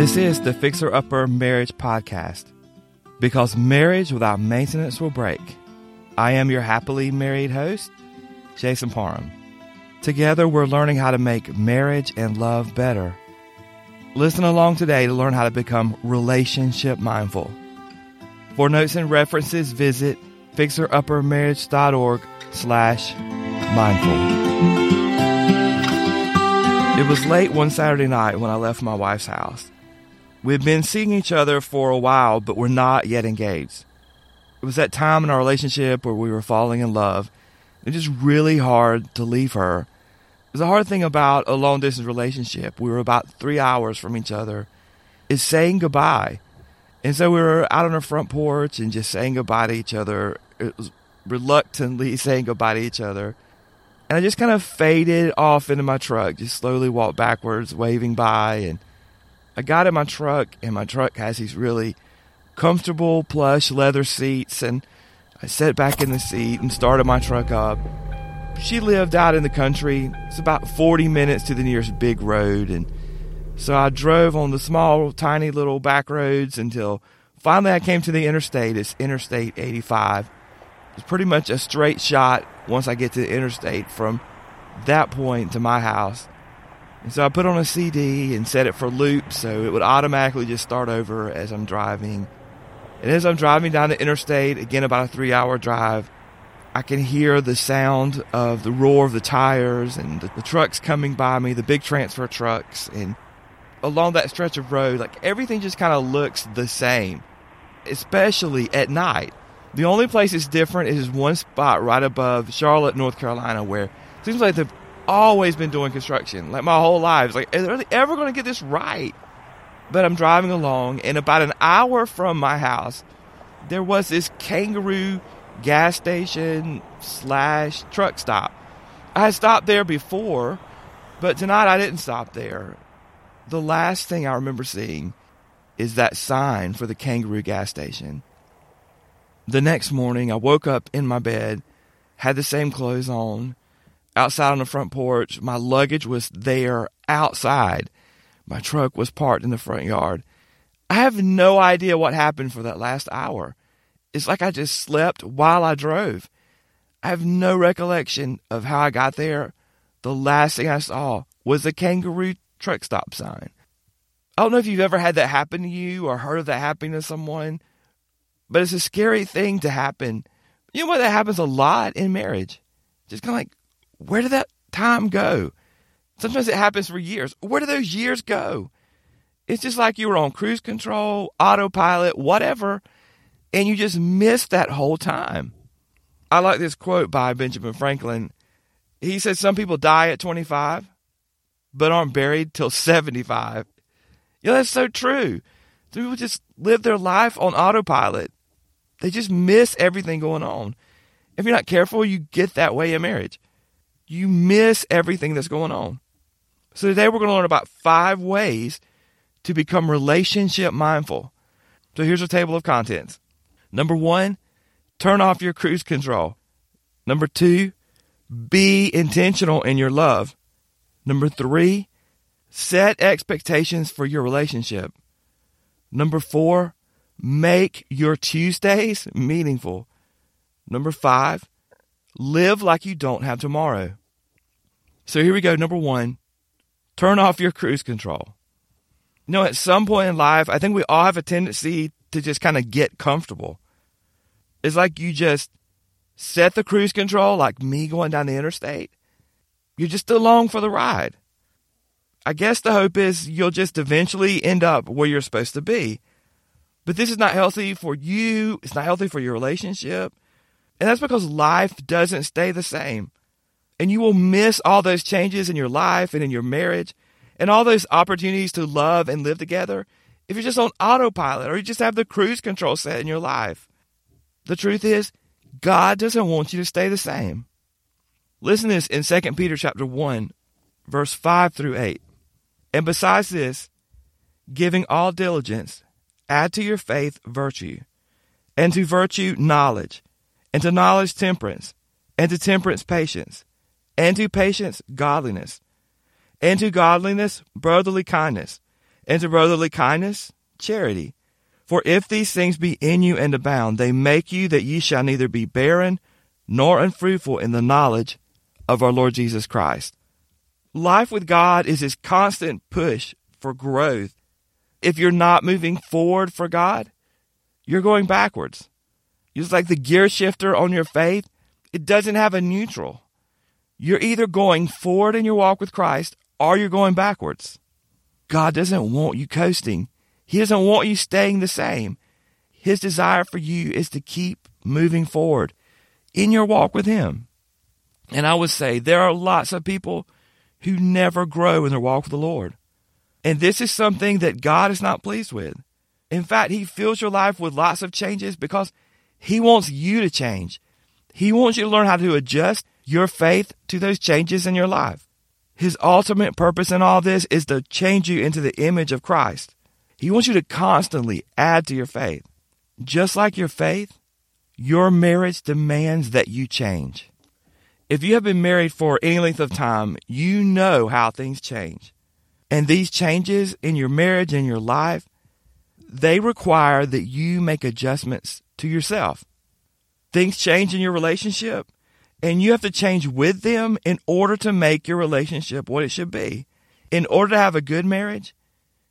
This is the Fixer Upper Marriage Podcast because marriage without maintenance will break. I am your happily married host, Jason Parham. Together, we're learning how to make marriage and love better. Listen along today to learn how to become relationship mindful. For notes and references, visit fixeruppermarriage.org slash mindful. It was late one Saturday night when I left my wife's house. We'd been seeing each other for a while, but we're not yet engaged. It was that time in our relationship where we were falling in love. It was just really hard to leave her. Was hard thing about a long distance relationship. We were about three hours from each other. Is saying goodbye. And so we were out on our front porch and just saying goodbye to each other. It was reluctantly saying goodbye to each other. And I just kind of faded off into my truck, just slowly walked backwards, waving by. And I got in my truck, and my truck has these really comfortable plush leather seats. And I sat back in the seat and started my truck up. She lived out in the country. It's about 40 minutes to the nearest big road. And so I drove on the small, tiny little back roads until finally I came to the interstate. It's Interstate 85. It's pretty much a straight shot once I get to the interstate from that point to my house. And so I put on a CD and set it for loop so it would automatically just start over as I'm driving. And as I'm driving down the interstate, again about a three hour drive, I can hear the sound of the roar of the tires and the, the trucks coming by me, the big transfer trucks. And along that stretch of road, like everything just kind of looks the same, especially at night. The only place it's different is one spot right above Charlotte, North Carolina, where it seems like they've always been doing construction. Like my whole life. It's like, are they ever going to get this right? But I'm driving along, and about an hour from my house, there was this kangaroo gas station slash truck stop. I had stopped there before, but tonight I didn't stop there. The last thing I remember seeing is that sign for the kangaroo gas station. The next morning, I woke up in my bed, had the same clothes on, outside on the front porch. My luggage was there outside. My truck was parked in the front yard. I have no idea what happened for that last hour. It's like I just slept while I drove. I have no recollection of how I got there. The last thing I saw was the kangaroo truck stop sign. I don't know if you've ever had that happen to you or heard of that happening to someone, but it's a scary thing to happen. You know what? That happens a lot in marriage. Just kind of like, where did that time go? Sometimes it happens for years. Where do those years go? It's just like you were on cruise control, autopilot, whatever, and you just missed that whole time. I like this quote by Benjamin Franklin. He said, Some people die at 25, but aren't buried till 75. You know, that's so true. Some people just live their life on autopilot. They just miss everything going on. If you're not careful, you get that way in marriage. You miss everything that's going on. So today we're going to learn about five ways to become relationship mindful. So here's a table of contents. Number one, turn off your cruise control. Number two, be intentional in your love. Number three, set expectations for your relationship. Number four, make your Tuesdays meaningful. Number five, live like you don't have tomorrow. So here we go. Number one, turn off your cruise control. You know, at some point in life, I think we all have a tendency to just kind of get comfortable. It's like you just set the cruise control, like me going down the interstate. You're just along for the ride. I guess the hope is you'll just eventually end up where you're supposed to be. But this is not healthy for you. It's not healthy for your relationship. And that's because life doesn't stay the same. And you will miss all those changes in your life and in your marriage and all those opportunities to love and live together if you're just on autopilot or you just have the cruise control set in your life. The truth is, God doesn't want you to stay the same. Listen to this in 2 Peter chapter 1, verse 5 through 8. And besides this, giving all diligence, add to your faith virtue, and to virtue knowledge, and to knowledge temperance, and to temperance patience, and to patience godliness, and to godliness brotherly kindness, and to brotherly kindness, charity. For if these things be in you and abound, they make you that ye shall neither be barren nor unfruitful in the knowledge of our Lord Jesus Christ. Life with God is his constant push for growth. If you're not moving forward for God, you're going backwards. Just like the gear shifter on your faith, it doesn't have a neutral. You're either going forward in your walk with Christ or you're going backwards. God doesn't want you coasting. He doesn't want you staying the same. His desire for you is to keep moving forward in your walk with Him. And I would say there are lots of people who never grow in their walk with the Lord. And this is something that God is not pleased with. In fact, He fills your life with lots of changes because He wants you to change. He wants you to learn how to adjust your faith to those changes in your life. His ultimate purpose in all this is to change you into the image of Christ. He wants you to constantly add to your faith. Just like your faith, your marriage demands that you change. If you have been married for any length of time, you know how things change. And these changes in your marriage and your life, they require that you make adjustments to yourself. Things change in your relationship, and you have to change with them in order to make your relationship what it should be. In order to have a good marriage,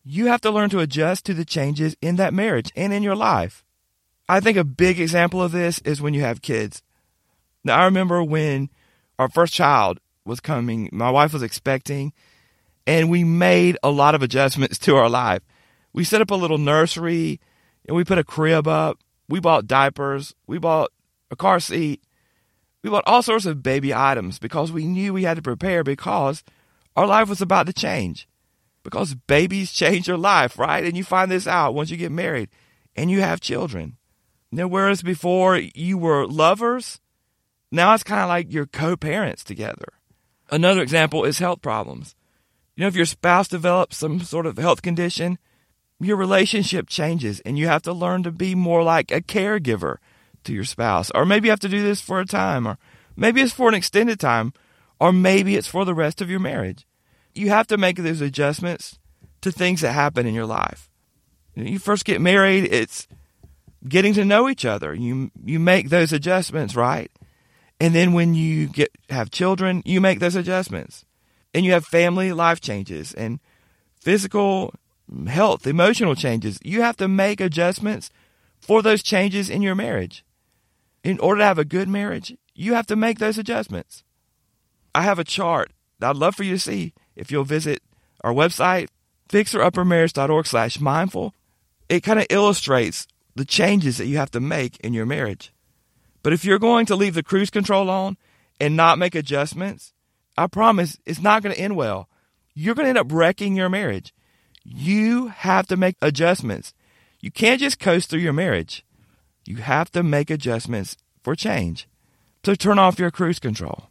you have to learn to adjust to the changes in that marriage and in your life. I think a big example of this is when you have kids. Now, I remember when our first child was coming, my wife was expecting, and we made a lot of adjustments to our life. We set up a little nursery and we put a crib up. We bought diapers. We bought a car seat. We bought all sorts of baby items because we knew we had to prepare because our life was about to change because babies change your life, right? And you find this out once you get married and you have children. Now, whereas before you were lovers, now it's kind of like you're co parents together. Another example is health problems. You know, if your spouse develops some sort of health condition, your relationship changes and you have to learn to be more like a caregiver to your spouse. Or maybe you have to do this for a time, or maybe it's for an extended time, or maybe it's for the rest of your marriage you have to make those adjustments to things that happen in your life. You first get married, it's getting to know each other. You you make those adjustments, right? And then when you get have children, you make those adjustments. And you have family life changes and physical health, emotional changes. You have to make adjustments for those changes in your marriage. In order to have a good marriage, you have to make those adjustments. I have a chart that I'd love for you to see if you'll visit our website, fixeruppermarriage.org slash mindful, it kind of illustrates the changes that you have to make in your marriage. But if you're going to leave the cruise control on and not make adjustments, I promise it's not going to end well. You're going to end up wrecking your marriage. You have to make adjustments. You can't just coast through your marriage. You have to make adjustments for change. So turn off your cruise control.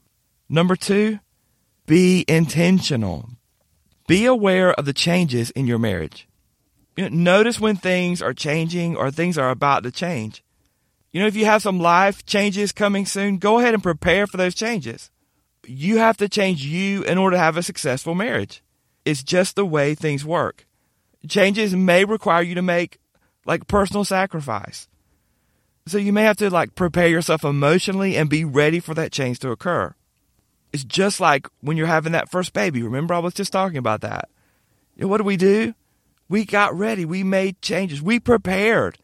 Number two, be intentional. Be aware of the changes in your marriage. You know, notice when things are changing or things are about to change. You know, if you have some life changes coming soon, go ahead and prepare for those changes. You have to change you in order to have a successful marriage. It's just the way things work. Changes may require you to make like personal sacrifice. So you may have to like prepare yourself emotionally and be ready for that change to occur. It's just like when you're having that first baby. Remember, I was just talking about that. Know, what do we do? We got ready. We made changes. We prepared.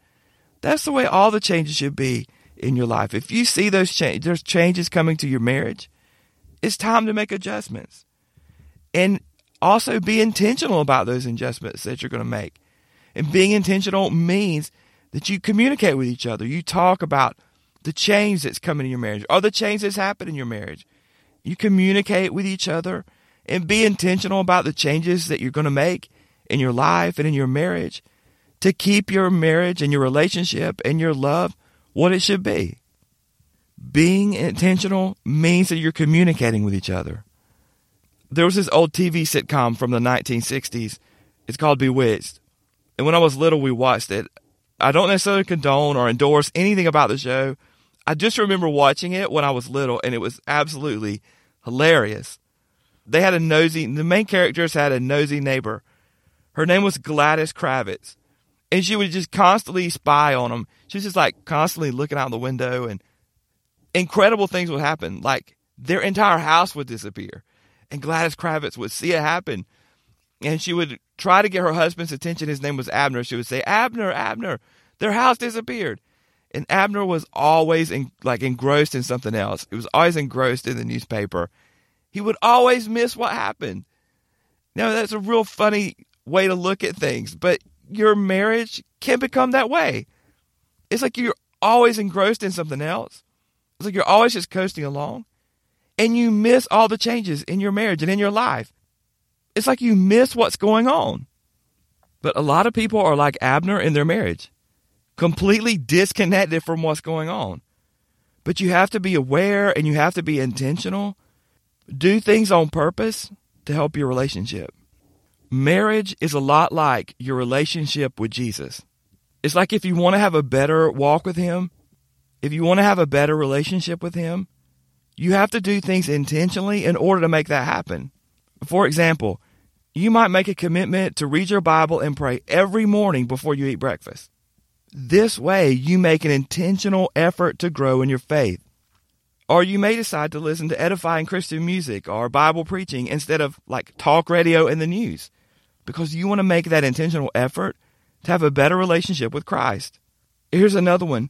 That's the way all the changes should be in your life. If you see those changes, there's changes coming to your marriage, it's time to make adjustments. And also be intentional about those adjustments that you're going to make. And being intentional means that you communicate with each other. You talk about the change that's coming in your marriage or the change that's happened in your marriage. You communicate with each other and be intentional about the changes that you're going to make in your life and in your marriage to keep your marriage and your relationship and your love what it should be. Being intentional means that you're communicating with each other. There was this old TV sitcom from the 1960s. It's called Bewitched. And when I was little, we watched it. I don't necessarily condone or endorse anything about the show. I just remember watching it when I was little, and it was absolutely hilarious. They had a nosy, the main characters had a nosy neighbor Her name was Gladys Kravitz. And she would just constantly spy on them. She was just like constantly looking out the window and incredible things would happen. Like their entire house would disappear. And Gladys Kravitz would see it happen. And she would try to get her husband's attention. His name was Abner. She would say, Abner, Abner, their house disappeared. And Abner was always in, like engrossed in something else. He was always engrossed in the newspaper. He would always miss what happened. Now that's a real funny way to look at things, but your marriage can become that way. It's like you're always engrossed in something else. It's like you're always just coasting along and you miss all the changes in your marriage and in your life. It's like you miss what's going on. But a lot of people are like Abner in their marriage, completely disconnected from what's going on. But you have to be aware and you have to be intentional. Do things on purpose to help your relationship. Marriage is a lot like your relationship with Jesus. It's like if you want to have a better walk with Him, if you want to have a better relationship with Him, you have to do things intentionally in order to make that happen. For example, you might make a commitment to read your Bible and pray every morning before you eat breakfast. This way, you make an intentional effort to grow in your faith. Or you may decide to listen to edifying Christian music or Bible preaching instead of like talk radio and the news because you want to make that intentional effort to have a better relationship with Christ. Here's another one.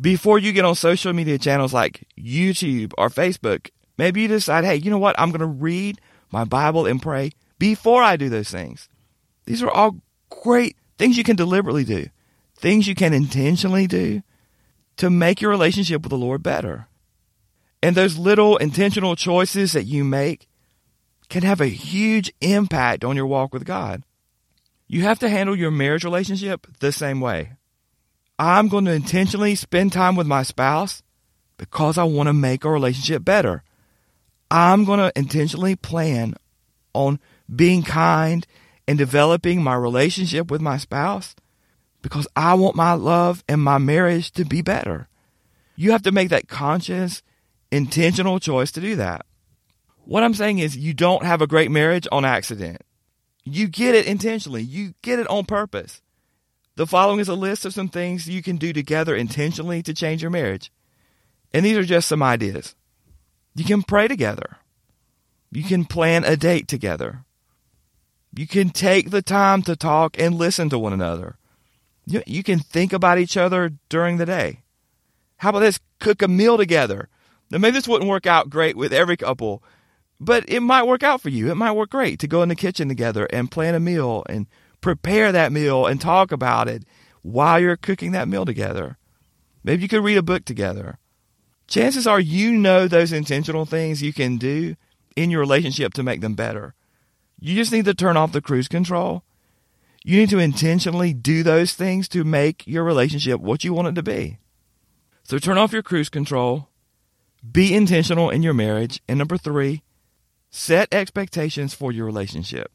Before you get on social media channels like YouTube or Facebook, maybe you decide, hey, you know what? I'm going to read my Bible and pray before I do those things. These are all great things you can deliberately do, things you can intentionally do to make your relationship with the Lord better. And those little intentional choices that you make can have a huge impact on your walk with God. You have to handle your marriage relationship the same way. I'm going to intentionally spend time with my spouse because I want to make our relationship better. I'm going to intentionally plan on being kind and developing my relationship with my spouse because I want my love and my marriage to be better. You have to make that conscious, intentional choice to do that. What I'm saying is, you don't have a great marriage on accident. You get it intentionally, you get it on purpose. The following is a list of some things you can do together intentionally to change your marriage. And these are just some ideas. You can pray together. You can plan a date together. You can take the time to talk and listen to one another. You, you can think about each other during the day. How about this? Cook a meal together. Now, maybe this wouldn't work out great with every couple, but it might work out for you. It might work great to go in the kitchen together and plan a meal and prepare that meal and talk about it while you're cooking that meal together. Maybe you could read a book together. Chances are you know those intentional things you can do in your relationship to make them better. You just need to turn off the cruise control. You need to intentionally do those things to make your relationship what you want it to be. So turn off your cruise control. Be intentional in your marriage. And number three, Set expectations for your relationship.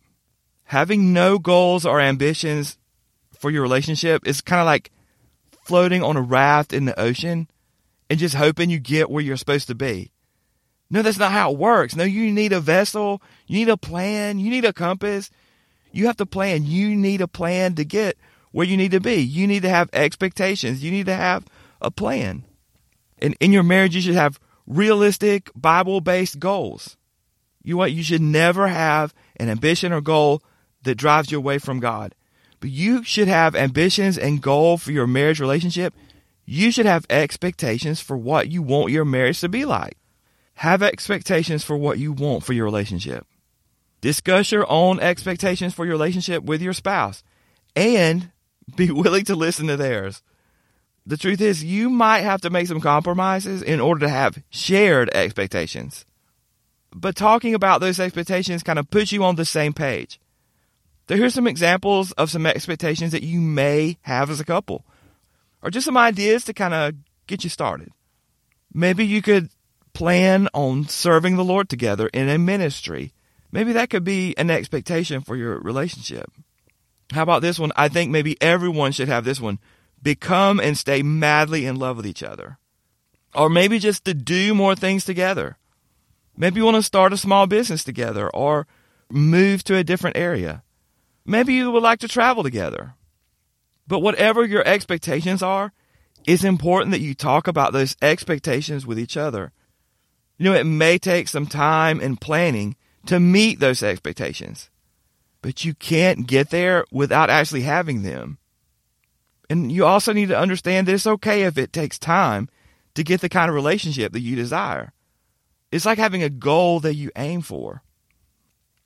Having no goals or ambitions for your relationship is kind of like floating on a raft in the ocean and just hoping you get where you're supposed to be. No, that's not how it works. No, you need a vessel. You need a plan. You need a compass. You have to plan. You need a plan to get where you need to be. You need to have expectations. You need to have a plan. And in your marriage, you should have realistic, Bible based goals. You what? You should never have an ambition or goal that drives you away from God. But you should have ambitions and goal for your marriage relationship. You should have expectations for what you want your marriage to be like. Have expectations for what you want for your relationship. Discuss your own expectations for your relationship with your spouse and be willing to listen to theirs. The truth is, you might have to make some compromises in order to have shared expectations but talking about those expectations kind of puts you on the same page. So here's some examples of some expectations that you may have as a couple, or just some ideas to kind of get you started. Maybe you could plan on serving the Lord together in a ministry. Maybe that could be an expectation for your relationship. How about this one? I think maybe everyone should have this one. Become and stay madly in love with each other. Or maybe just to do more things together. Maybe you want to start a small business together or move to a different area. Maybe you would like to travel together. But whatever your expectations are, it's important that you talk about those expectations with each other. You know, it may take some time and planning to meet those expectations, but you can't get there without actually having them. And you also need to understand that it's okay if it takes time to get the kind of relationship that you desire. It's like having a goal that you aim for.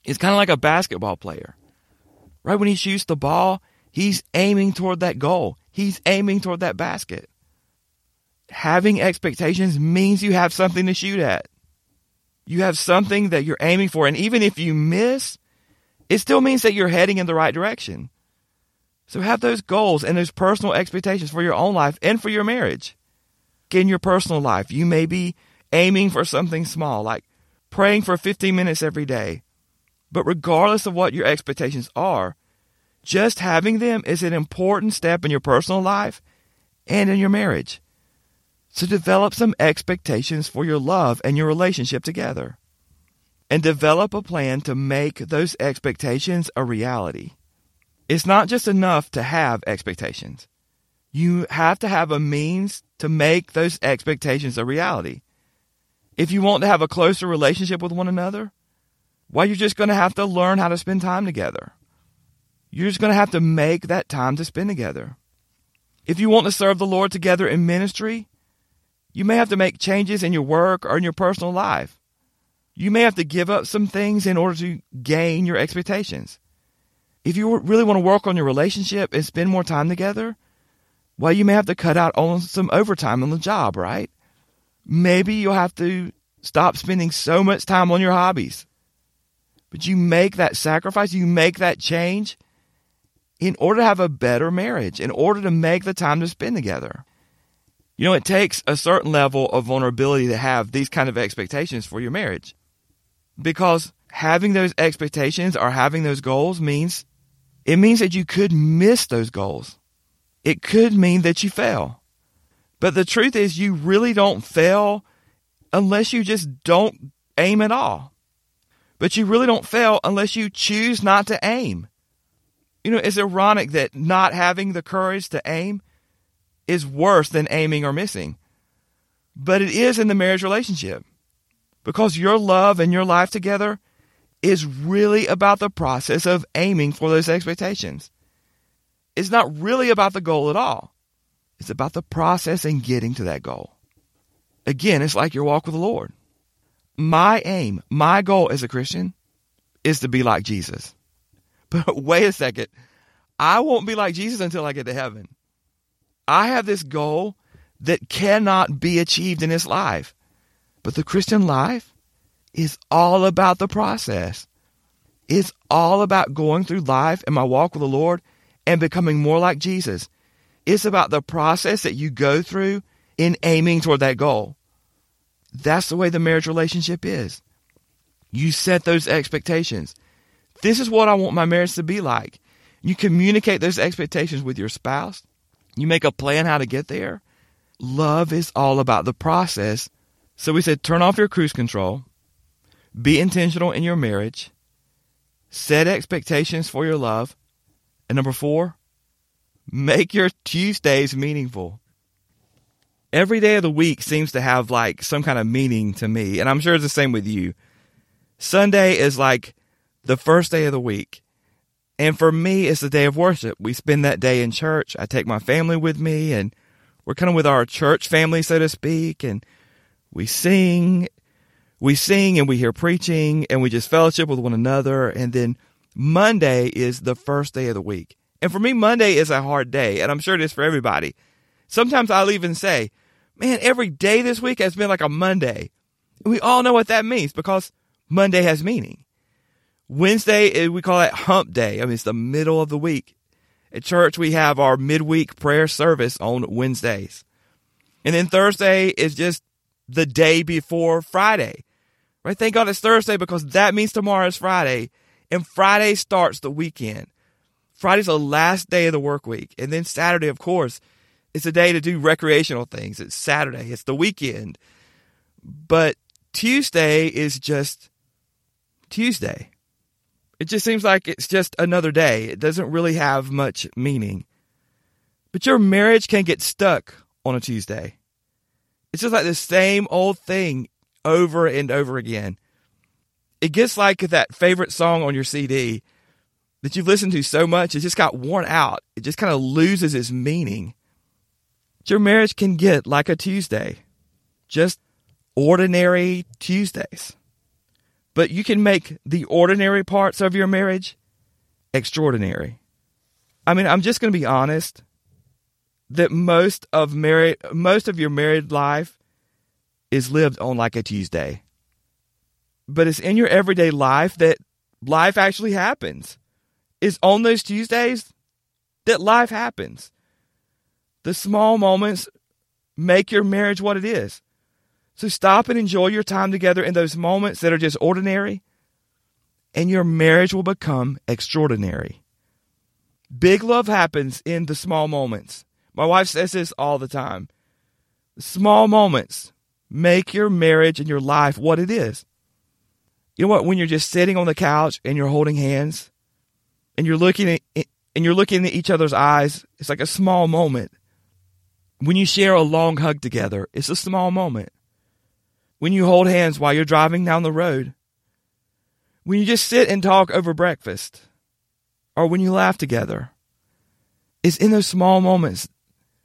It's kind of like a basketball player. Right when he shoots the ball, he's aiming toward that goal. He's aiming toward that basket. Having expectations means you have something to shoot at. You have something that you're aiming for. And even if you miss, it still means that you're heading in the right direction. So have those goals and those personal expectations for your own life and for your marriage. In your personal life, you may be aiming for something small, like praying for 15 minutes every day. But regardless of what your expectations are, just having them is an important step in your personal life and in your marriage. So develop some expectations for your love and your relationship together. And develop a plan to make those expectations a reality. It's not just enough to have expectations. You have to have a means to make those expectations a reality. If you want to have a closer relationship with one another, well, you're just going to have to learn how to spend time together. You're just going to have to make that time to spend together. If you want to serve the Lord together in ministry, you may have to make changes in your work or in your personal life. You may have to give up some things in order to gain your expectations. If you really want to work on your relationship and spend more time together, well, you may have to cut out on some overtime on the job, right? Maybe you'll have to stop spending so much time on your hobbies. But you make that sacrifice, you make that change in order to have a better marriage, in order to make the time to spend together. You know, it takes a certain level of vulnerability to have these kind of expectations for your marriage. Because having those expectations or having those goals means it means that you could miss those goals. It could mean that you fail. But the truth is you really don't fail unless you just don't aim at all. But you really don't fail unless you choose not to aim. You know, it's ironic that not having the courage to aim is worse than aiming or missing. But it is in the marriage relationship because your love and your life together is really about the process of aiming for those expectations. It's not really about the goal at all. It's about the process and getting to that goal. Again, it's like your walk with the Lord. My aim, my goal as a Christian is to be like Jesus. But wait a second. I won't be like Jesus until I get to heaven. I have this goal that cannot be achieved in this life. But the Christian life is all about the process. It's all about going through life and my walk with the Lord and becoming more like Jesus. It's about the process that you go through in aiming toward that goal. That's the way the marriage relationship is. You set those expectations. This is what I want my marriage to be like. You communicate those expectations with your spouse you make a plan how to get there. Love is all about the process. So we said turn off your cruise control, be intentional in your marriage, set expectations for your love, and number four, make your Tuesdays meaningful. Every day of the week seems to have like some kind of meaning to me, and I'm sure it's the same with you. Sunday is like the first day of the week. And for me, it's a day of worship. We spend that day in church. I take my family with me and we're kind of with our church family, so to speak. And we sing, we sing and we hear preaching and we just fellowship with one another. And then Monday is the first day of the week. And for me, Monday is a hard day. And I'm sure it is for everybody. Sometimes I'll even say, man, every day this week has been like a Monday. We all know what that means because Monday has meaning. Wednesday, eh, we call it hump day. I mean, it's the middle of the week. At church, we have our midweek prayer service on Wednesdays. And then Thursday is just the day before Friday, right? Thank God it's Thursday because that means tomorrow is Friday and Friday starts the weekend. Friday's the last day of the work week. And then Saturday, of course, it's a day to do recreational things. It's Saturday. It's the weekend. But Tuesday is just Tuesday. It just seems like it's just another day. It doesn't really have much meaning. But your marriage can get stuck on a Tuesday. It's just like the same old thing over and over again. It gets like that favorite song on your CD that you've listened to so much, it just got worn out. It just kind of loses its meaning. Your marriage can get like a Tuesday, just ordinary Tuesdays. But you can make the ordinary parts of your marriage extraordinary. I mean, I'm just going to be honest that most of married most of your married life is lived on like a Tuesday. But it's in your everyday life that life actually happens. It's on those Tuesdays that life happens. The small moments make your marriage what it is. So stop and enjoy your time together in those moments that are just ordinary, and your marriage will become extraordinary. Big love happens in the small moments. My wife says this all the time. Small moments make your marriage and your life what it is. You know what? When you're just sitting on the couch and you're holding hands and you're looking at and you're looking at each other's eyes, it's like a small moment. When you share a long hug together, it's a small moment. When you hold hands while you're driving down the road, when you just sit and talk over breakfast, or when you laugh together, it's in those small moments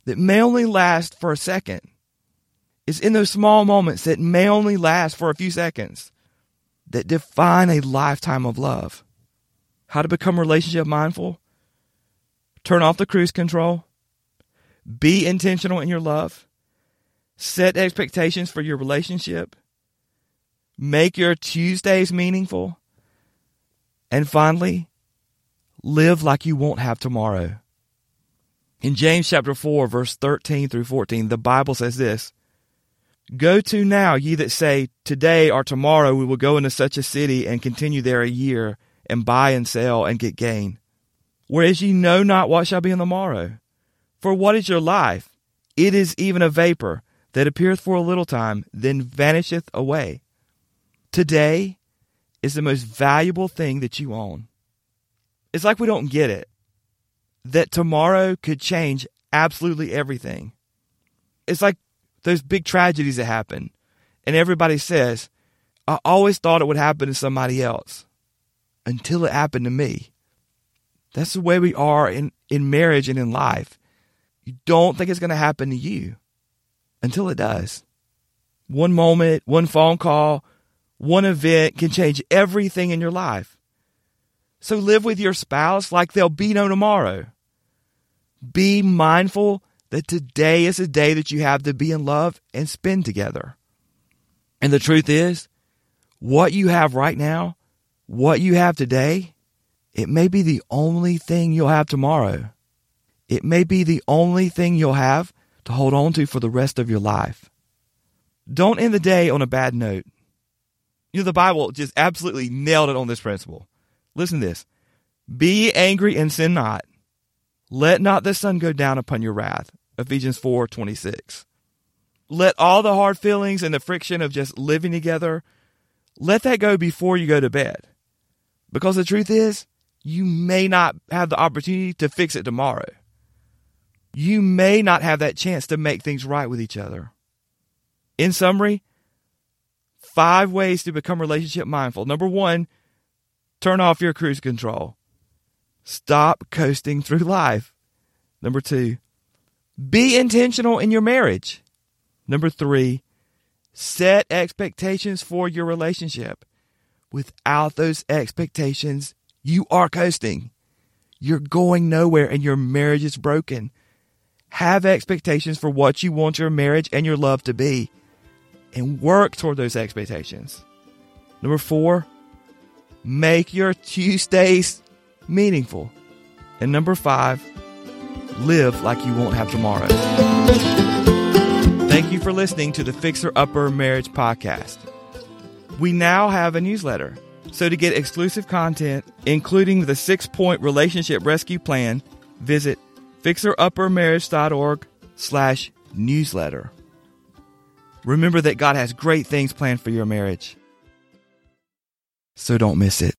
that may only last for a second. It's in those small moments that may only last for a few seconds that define a lifetime of love. How to become relationship mindful? Turn off the cruise control. Be intentional in your love. Set expectations for your relationship. Make your Tuesdays meaningful. And finally, live like you won't have tomorrow. In James chapter 4, verse 13 through 14, the Bible says this Go to now, ye that say, Today or tomorrow we will go into such a city and continue there a year, and buy and sell and get gain. Whereas ye know not what shall be in the morrow. For what is your life? It is even a vapor that appeareth for a little time, then vanisheth away. Today is the most valuable thing that you own. It's like we don't get it that tomorrow could change absolutely everything. It's like those big tragedies that happen, and everybody says, I always thought it would happen to somebody else until it happened to me. That's the way we are in, in marriage and in life. You don't think it's going to happen to you until it does. One moment, one phone call, one event can change everything in your life. So live with your spouse like there'll be no tomorrow. Be mindful that today is a day that you have to be in love and spend together. And the truth is, what you have right now, what you have today, it may be the only thing you'll have tomorrow. It may be the only thing you'll have to hold on to for the rest of your life. Don't end the day on a bad note. You know, the Bible just absolutely nailed it on this principle. Listen to this. Be angry and sin not. Let not the sun go down upon your wrath. Ephesians 4 26. Let all the hard feelings and the friction of just living together, let that go before you go to bed. Because the truth is, you may not have the opportunity to fix it tomorrow. You may not have that chance to make things right with each other. In summary, five ways to become relationship mindful. Number one, turn off your cruise control. Stop coasting through life. Number two, be intentional in your marriage. Number three, set expectations for your relationship. Without those expectations, you are coasting. You're going nowhere and your marriage is broken. Have expectations for what you want your marriage and your love to be and work toward those expectations. Number four, make your Tuesdays meaningful. And number five, live like you won't have tomorrow. Thank you for listening to the Fixer Upper Marriage Podcast. We now have a newsletter. So to get exclusive content, including the six point relationship rescue plan, visit fixeruppermarriage.org slash newsletter. Remember that God has great things planned for your marriage. So don't miss it.